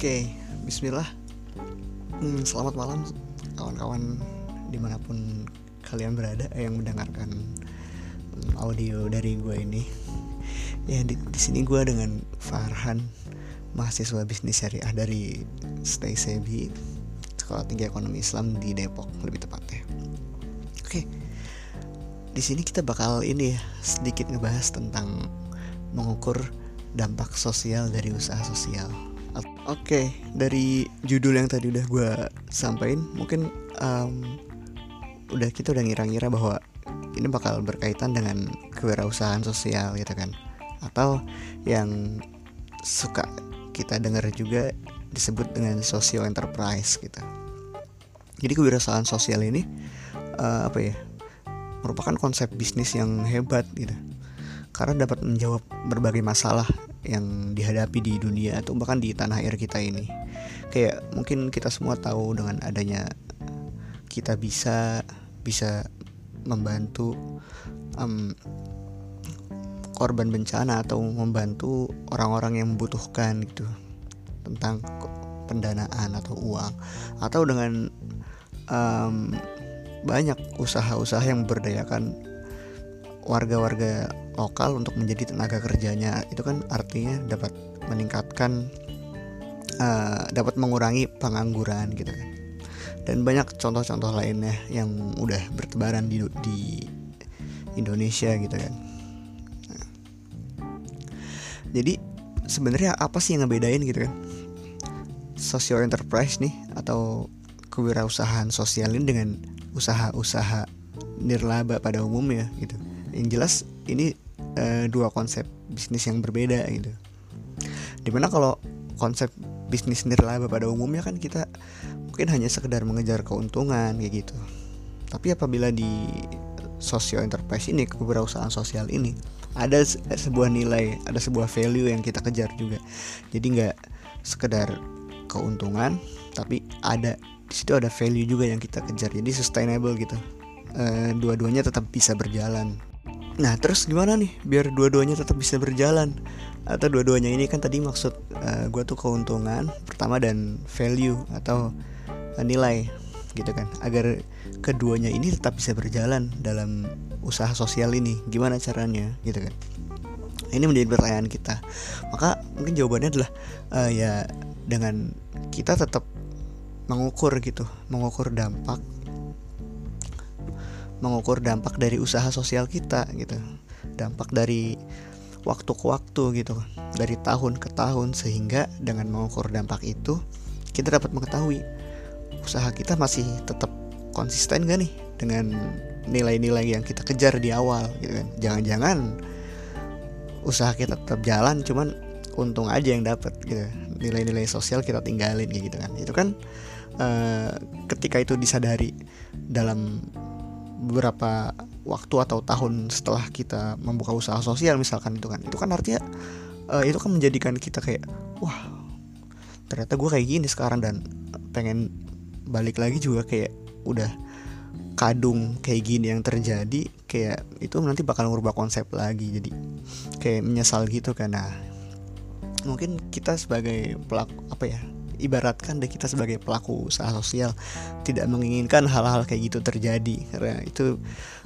Oke, Bismillah. Hmm, selamat malam kawan-kawan di mana pun kalian berada yang mendengarkan hmm, audio dari gue ini. Ya di, di sini gue dengan Farhan, mahasiswa bisnis syariah dari Stay Sebi, Sekolah Tinggi Ekonomi Islam di Depok lebih tepatnya. Oke, di sini kita bakal ini ya sedikit ngebahas tentang mengukur dampak sosial dari usaha sosial Oke, okay, dari judul yang tadi udah gue sampaikan, mungkin um, udah kita udah ngira-ngira bahwa ini bakal berkaitan dengan kewirausahaan sosial gitu kan, atau yang suka kita dengar juga disebut dengan social enterprise gitu. Jadi kewirausahaan sosial ini uh, apa ya? merupakan konsep bisnis yang hebat gitu karena dapat menjawab berbagai masalah yang dihadapi di dunia atau bahkan di tanah air kita ini. Kayak mungkin kita semua tahu dengan adanya kita bisa bisa membantu um, korban bencana atau membantu orang-orang yang membutuhkan gitu tentang pendanaan atau uang atau dengan um, banyak usaha-usaha yang berdayakan warga-warga lokal untuk menjadi tenaga kerjanya itu kan artinya dapat meningkatkan uh, dapat mengurangi pengangguran gitu kan. Dan banyak contoh-contoh lainnya yang udah bertebaran di, di Indonesia gitu kan. Nah. jadi sebenarnya apa sih yang ngebedain gitu kan? Social enterprise nih atau kewirausahaan sosial ini dengan usaha-usaha nirlaba pada umumnya gitu yang jelas ini uh, dua konsep bisnis yang berbeda gitu. Di mana kalau konsep bisnis nirlaba pada umumnya kan kita mungkin hanya sekedar mengejar keuntungan kayak gitu. Tapi apabila di social enterprise ini kewirausahaan sosial ini ada sebuah nilai ada sebuah value yang kita kejar juga. Jadi nggak sekedar keuntungan tapi ada di situ ada value juga yang kita kejar. Jadi sustainable gitu. E, dua-duanya tetap bisa berjalan Nah terus gimana nih? Biar dua-duanya tetap bisa berjalan. Atau dua-duanya ini kan tadi maksud uh, eh, gue tuh keuntungan pertama dan value atau uh, nilai gitu kan. Agar keduanya ini tetap bisa berjalan dalam usaha sosial ini. Gimana caranya? Gitu kan. Ini menjadi pertanyaan kita. Maka mungkin jawabannya adalah uh, ya dengan kita tetap mengukur gitu Mengukur dampak mengukur dampak dari usaha sosial kita gitu. Dampak dari waktu ke waktu gitu. Dari tahun ke tahun sehingga dengan mengukur dampak itu kita dapat mengetahui usaha kita masih tetap konsisten gak nih dengan nilai-nilai yang kita kejar di awal gitu kan. Jangan-jangan usaha kita tetap jalan cuman untung aja yang dapat gitu. Nilai-nilai sosial kita tinggalin gitu kan. Itu kan uh, ketika itu disadari dalam beberapa waktu atau tahun setelah kita membuka usaha sosial misalkan itu kan. Itu kan artinya uh, itu kan menjadikan kita kayak wah ternyata gue kayak gini sekarang. Dan pengen balik lagi juga kayak udah kadung kayak gini yang terjadi kayak itu nanti bakal ngubah konsep lagi. Jadi kayak menyesal gitu karena mungkin kita sebagai pelaku apa ya ibaratkan deh kita sebagai pelaku usaha sosial tidak menginginkan hal-hal kayak gitu terjadi. Karena itu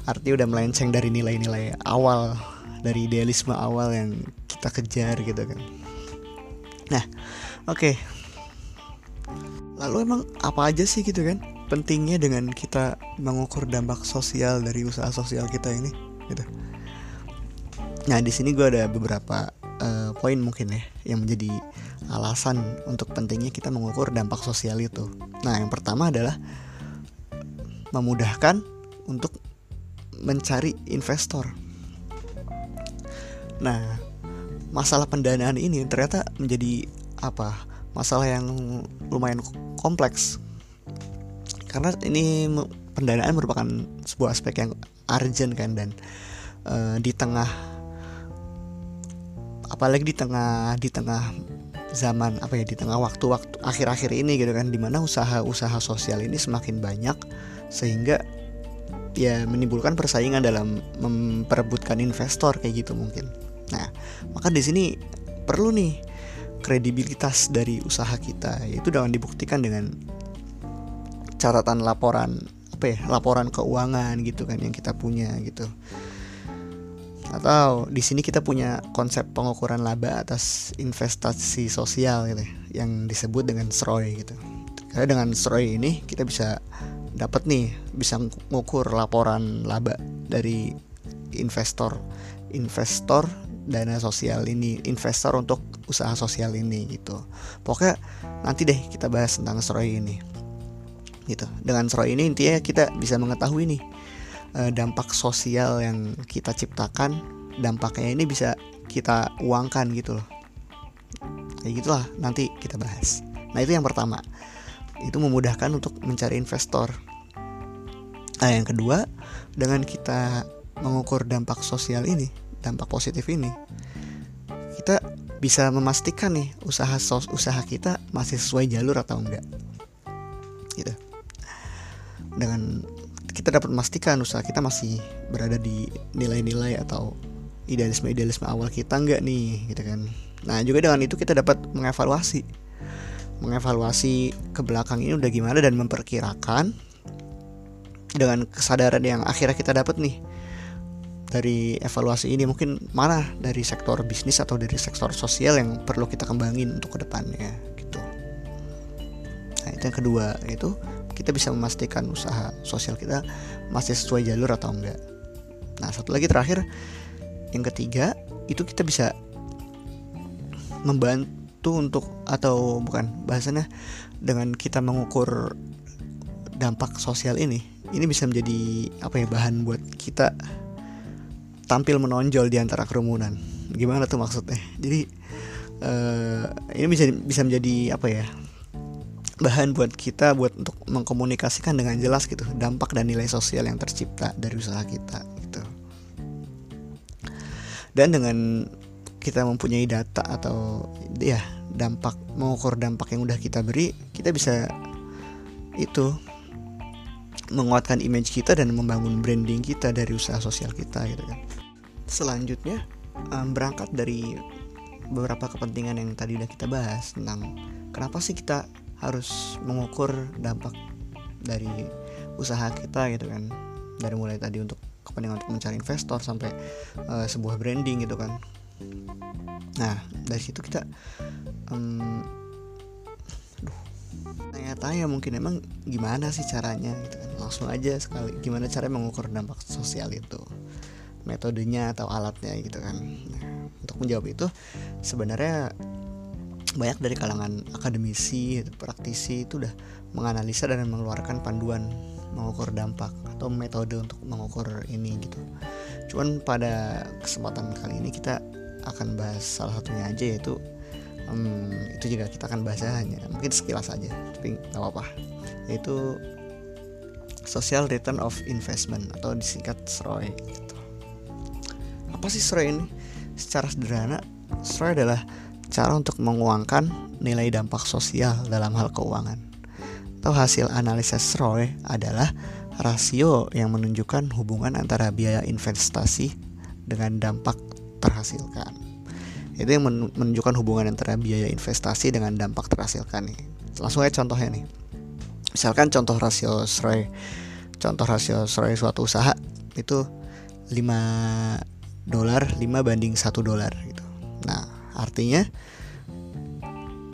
artinya udah melenceng dari nilai-nilai awal dari idealisme awal yang kita kejar gitu kan. Nah oke. Okay. lalu emang apa aja sih gitu kan pentingnya dengan kita mengukur dampak sosial dari usaha sosial kita ini gitu? Nah di sini gue ada beberapa uh, poin mungkin ya yang menjadi alasan untuk pentingnya kita mengukur dampak sosial itu. Nah, yang pertama adalah memudahkan untuk mencari investor. Nah, masalah pendanaan ini ternyata menjadi apa? Masalah yang lumayan kompleks. Karena ini pendanaan merupakan sebuah aspek yang urgent kan dan uh, di tengah apalagi di tengah di tengah zaman apa ya di tengah waktu-waktu akhir-akhir ini gitu kan di mana usaha-usaha sosial ini semakin banyak sehingga ya menimbulkan persaingan dalam memperebutkan investor kayak gitu mungkin. Nah, maka di sini perlu nih kredibilitas dari usaha kita itu dengan dibuktikan dengan catatan laporan apa ya laporan keuangan gitu kan yang kita punya gitu atau di sini kita punya konsep pengukuran laba atas investasi sosial gitu ya, yang disebut dengan SROI gitu. Karena dengan SROI ini kita bisa dapat nih bisa mengukur laporan laba dari investor investor dana sosial ini investor untuk usaha sosial ini gitu. Pokoknya nanti deh kita bahas tentang SROI ini gitu. Dengan SROI ini intinya kita bisa mengetahui nih uh, dampak sosial yang kita ciptakan dampaknya ini bisa kita uangkan gitu loh. Kayak gitulah nanti kita bahas. Nah itu yang pertama. Itu memudahkan untuk mencari investor. Nah yang kedua dengan kita mengukur dampak sosial ini dampak positif ini kita bisa memastikan nih usaha sos usaha kita masih sesuai jalur atau enggak. Gitu. Dengan kita dapat memastikan usaha kita masih berada di nilai-nilai atau idealisme-idealisme awal kita enggak nih gitu kan. Nah juga dengan itu kita dapat mengevaluasi. Mengevaluasi ke belakang ini udah gimana dan memperkirakan dengan kesadaran yang akhirnya kita dapat nih dari evaluasi ini mungkin mana dari sektor bisnis atau dari sektor sosial yang perlu kita kembangin untuk ke depannya gitu. Nah itu yang kedua itu kita bisa memastikan usaha sosial kita masih sesuai jalur atau enggak. Nah, satu lagi terakhir, yang ketiga itu kita bisa membantu untuk atau bukan bahasanya dengan kita mengukur dampak sosial ini, ini bisa menjadi apa ya bahan buat kita tampil menonjol di antara kerumunan. Gimana tuh maksudnya? Jadi uh, ini bisa bisa menjadi apa ya? Bahan buat kita buat untuk mengkomunikasikan dengan jelas gitu dampak dan nilai sosial yang tercipta dari usaha kita gitu. Dan dengan kita mempunyai data atau ya dampak mengukur dampak yang udah kita beri, kita bisa itu menguatkan image kita dan membangun branding kita dari usaha sosial kita gitu kan. Selanjutnya berangkat dari beberapa kepentingan yang tadi udah kita bahas tentang kenapa sih kita harus mengukur dampak dari usaha kita gitu kan. Dari mulai tadi untuk kepentingan untuk mencari investor sampai uh, sebuah branding gitu kan. Nah dari situ kita um, aduh tanya-tanya mungkin emang gimana sih caranya gitu kan. Langsung aja sekali gimana cara mengukur dampak sosial itu metodenya atau alatnya gitu kan. Nah, untuk menjawab itu sebenarnya banyak dari kalangan akademisi praktisi itu udah menganalisa dan mengeluarkan panduan mengukur dampak atau metode untuk mengukur ini gitu. Cuman pada kesempatan kali ini kita akan bahas salah satunya aja yaitu um, itu juga kita akan bahas hanya mungkin sekilas aja tapi nggak apa-apa. Yaitu social return of investment atau disingkat SROI gitu. apa sih SROI ini? Secara sederhana SROI adalah cara untuk menguangkan nilai dampak sosial dalam hal keuangan. Atau hasil analisis ROI adalah rasio yang menunjukkan hubungan antara biaya investasi dengan dampak terhasilkan. Itu yang menunjukkan hubungan antara biaya investasi dengan dampak terhasilkan nih. Langsung aja contohnya nih. Misalkan contoh rasio SROI contoh rasio SROI suatu usaha itu 5 dolar 5 banding 1 dolar gitu. Nah, Artinya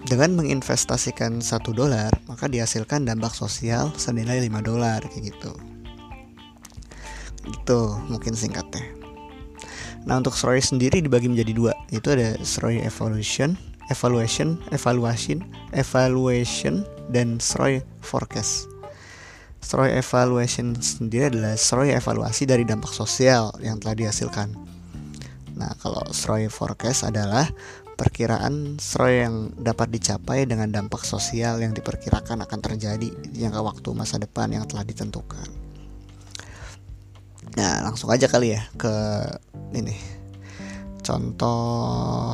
dengan menginvestasikan satu dolar maka dihasilkan dampak sosial senilai 5 dolar kayak gitu. Itu mungkin singkatnya. Nah untuk SROI sendiri dibagi menjadi dua Itu ada SROI Evolution Evaluation, Evaluation, Evaluation, dan SROI Forecast SROI Evaluation sendiri adalah SROI evaluasi dari dampak sosial yang telah dihasilkan Nah, kalau SROI forecast adalah perkiraan SROI yang dapat dicapai dengan dampak sosial yang diperkirakan akan terjadi di jangka waktu masa depan yang telah ditentukan. Nah, langsung aja kali ya ke ini. Contoh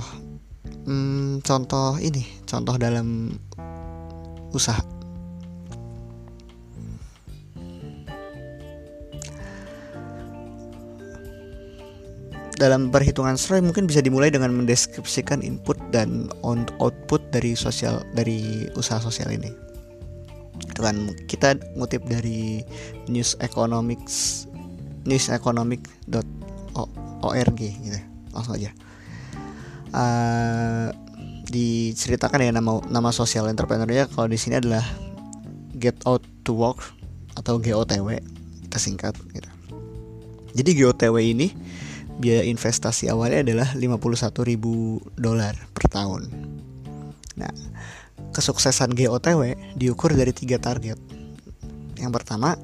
hmm, contoh ini, contoh dalam usaha dalam perhitungan SROI mungkin bisa dimulai dengan mendeskripsikan input dan output dari sosial dari usaha sosial ini. Itu kan kita ngutip dari news economics newseconomic.org gitu. Langsung aja. Uh, diceritakan ya nama nama sosial entrepreneurnya kalau di sini adalah get out to work atau GOTW kita singkat gitu. Jadi GOTW ini biaya investasi awalnya adalah 51 ribu dolar per tahun. Nah, kesuksesan GOTW diukur dari tiga target. Yang pertama,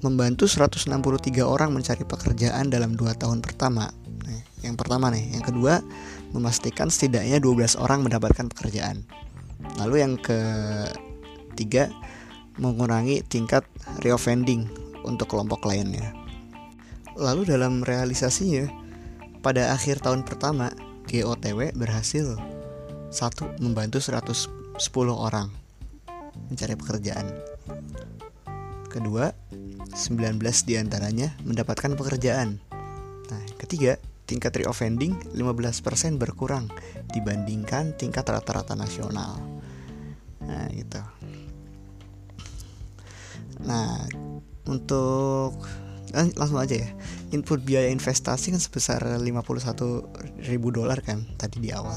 membantu 163 orang mencari pekerjaan dalam dua tahun pertama. Nah, yang pertama nih, yang kedua, memastikan setidaknya 12 orang mendapatkan pekerjaan. Lalu yang ketiga, mengurangi tingkat reoffending untuk kelompok lainnya. Lalu dalam realisasinya, pada akhir tahun pertama, GOTW berhasil satu membantu 110 orang mencari pekerjaan. Kedua, 19 di antaranya mendapatkan pekerjaan. Nah, ketiga, tingkat reoffending 15% berkurang dibandingkan tingkat rata-rata nasional. Nah, gitu. Nah, untuk langsung aja ya. Input biaya investasi kan sebesar 51 ribu dolar kan tadi di awal.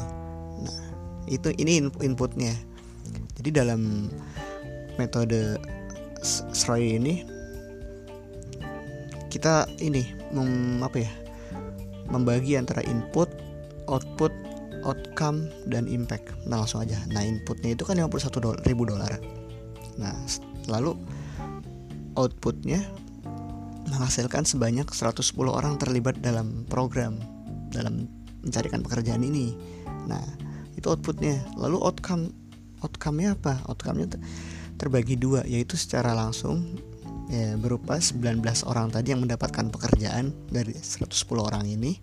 Nah itu ini inputnya. Jadi dalam metode SROI ini kita ini mem, apa ya membagi antara input output outcome dan impact. Nah langsung aja. Nah inputnya itu kan 51 dolar, ribu dolar. Nah lalu outputnya menghasilkan sebanyak 110 orang terlibat dalam program dalam mencarikan pekerjaan ini. Nah, itu outputnya. Lalu outcome outcome-nya apa? Outcome-nya terbagi dua, yaitu secara langsung ya berupa 19 orang tadi yang mendapatkan pekerjaan dari 110 orang ini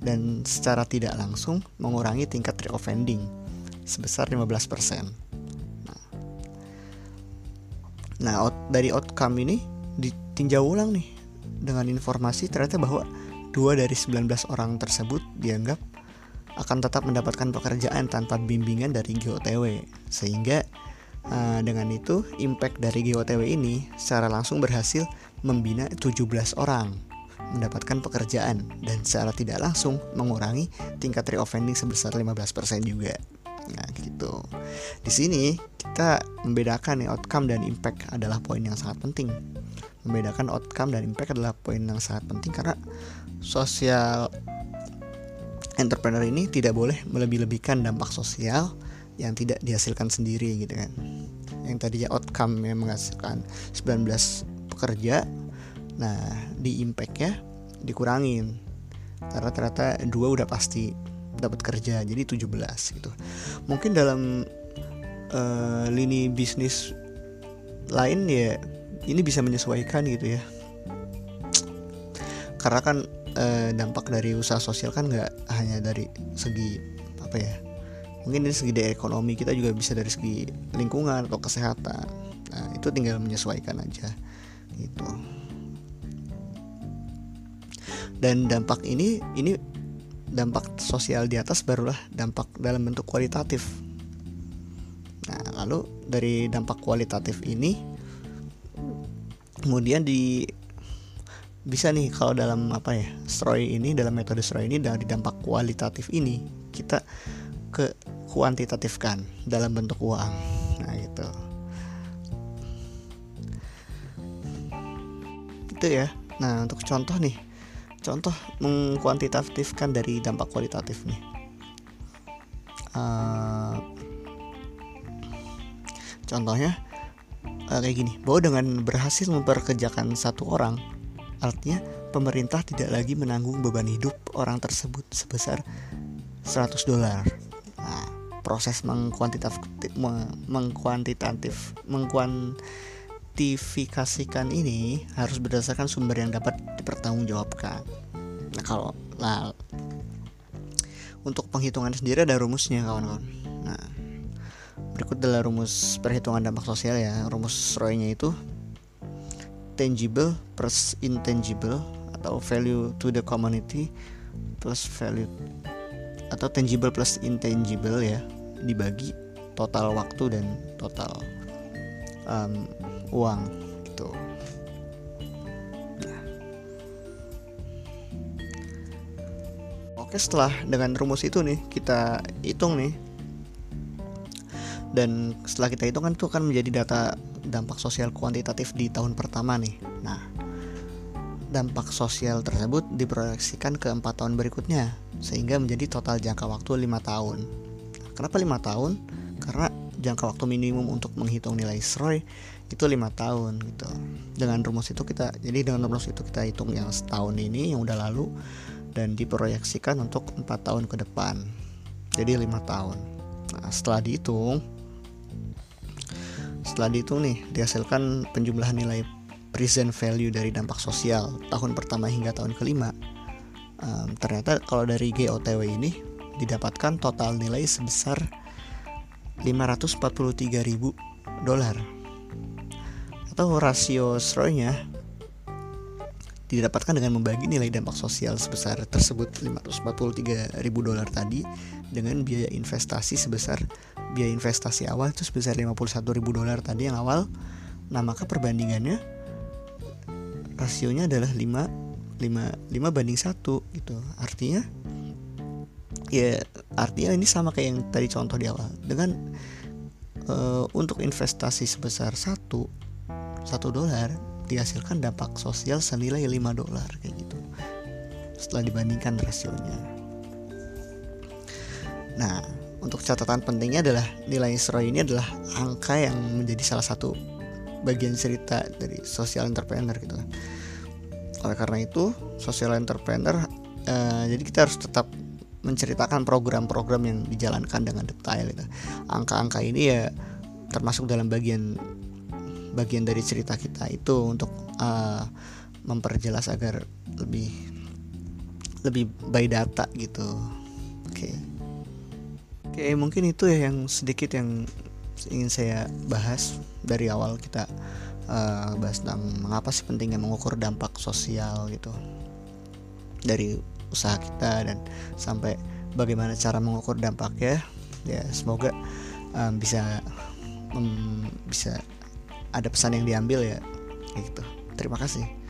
dan secara tidak langsung mengurangi tingkat reoffending sebesar 15%. Nah, nah out, dari outcome ini ditinjau ulang nih dengan informasi ternyata bahwa dua dari 19 orang tersebut dianggap akan tetap mendapatkan pekerjaan tanpa bimbingan dari GOTW sehingga uh, dengan itu impact dari GOTW ini secara langsung berhasil membina 17 orang mendapatkan pekerjaan dan secara tidak langsung mengurangi tingkat reoffending sebesar 15% juga. Nah, gitu. Di sini kita membedakan nih outcome dan impact adalah poin yang sangat penting membedakan outcome dan impact adalah poin yang sangat penting karena sosial entrepreneur ini tidak boleh melebih-lebihkan dampak sosial yang tidak dihasilkan sendiri gitu kan. Yang tadinya outcome yang menghasilkan 19 pekerja nah di impact ya dikurangin. Karena ternyata dua udah pasti dapat kerja jadi 17 gitu. Mungkin dalam uh, lini bisnis lain ya ini bisa menyesuaikan gitu ya. Karena kan eh, dampak dari usaha sosial kan nggak hanya dari segi apa ya mungkin dari segi dari ekonomi kita juga bisa dari segi lingkungan atau kesehatan. Nah itu tinggal menyesuaikan aja gitu. Dan dampak ini ini dampak sosial di atas barulah dampak dalam bentuk kualitatif. Nah lalu dari dampak kualitatif ini kemudian di bisa nih kalau dalam apa ya stroy ini dalam metode stroy ini dari dampak kualitatif ini kita ke kuantitatifkan dalam bentuk uang. Nah itu itu ya. Nah untuk contoh nih. Contoh mengkuantitatifkan dari dampak kualitatif nih. Uh, contohnya uh, kayak gini bahwa dengan berhasil memperkerjakan satu orang artinya pemerintah tidak lagi menanggung beban hidup orang tersebut sebesar 100 dolar. Nah, proses mengkuantitatif mengkuantitatif mengkuantifikasikan ini harus berdasarkan sumber yang dapat dipertanggungjawabkan. Nah kalau lah untuk penghitungan sendiri ada rumusnya kawan-kawan. nah Berikut adalah rumus perhitungan dampak sosial ya. Rumus ROI-nya itu tangible plus intangible atau value to the community plus value atau tangible plus intangible ya dibagi total waktu dan total um, uang gitu. Nah. Oke setelah dengan rumus itu nih kita hitung nih dan setelah kita hitung kan itu akan menjadi data dampak sosial kuantitatif di tahun pertama nih. Nah, dampak sosial tersebut diproyeksikan ke empat tahun berikutnya sehingga menjadi total jangka waktu lima tahun. Kenapa lima tahun? Karena jangka waktu minimum untuk menghitung nilai SROI itu lima tahun gitu. Dengan rumus itu kita jadi dengan rumus itu kita hitung yang setahun ini yang udah lalu dan diproyeksikan untuk empat tahun ke depan. Jadi lima tahun. Nah, setelah dihitung setelah dihitung nih dihasilkan penjumlahan nilai present value dari dampak sosial tahun pertama hingga tahun kelima. Um, ternyata kalau dari GOTW ini didapatkan total nilai sebesar 543.000 dolar. Atau rasio SROI-nya didapatkan dengan membagi nilai dampak sosial sebesar tersebut 543.000 dolar tadi dengan biaya investasi sebesar biaya investasi awal itu sebesar 51.000 dolar tadi yang awal nah maka perbandingannya rasionya adalah 5 5 5 banding 1 gitu. Artinya ya artinya ini sama kayak yang tadi contoh di awal. Dengan uh, untuk investasi sebesar 1 1 dolar dihasilkan dampak sosial senilai 5 dolar kayak gitu. Setelah dibandingkan rasionya. Nah, untuk catatan pentingnya adalah nilai SROI ini adalah angka yang menjadi salah satu bagian cerita dari social entrepreneur gitu kan oleh karena itu social entrepreneur uh, jadi kita harus tetap menceritakan program-program yang dijalankan dengan detail gitu. angka-angka ini ya termasuk dalam bagian bagian dari cerita kita itu untuk uh, memperjelas agar lebih lebih by data gitu oke okay. Oke mungkin itu ya yang sedikit yang ingin saya bahas dari awal kita uh, bahas tentang mengapa sih pentingnya mengukur dampak sosial gitu dari usaha kita dan sampai bagaimana cara mengukur dampaknya. Ya semoga um, bisa um, bisa ada pesan yang diambil ya gitu. Terima kasih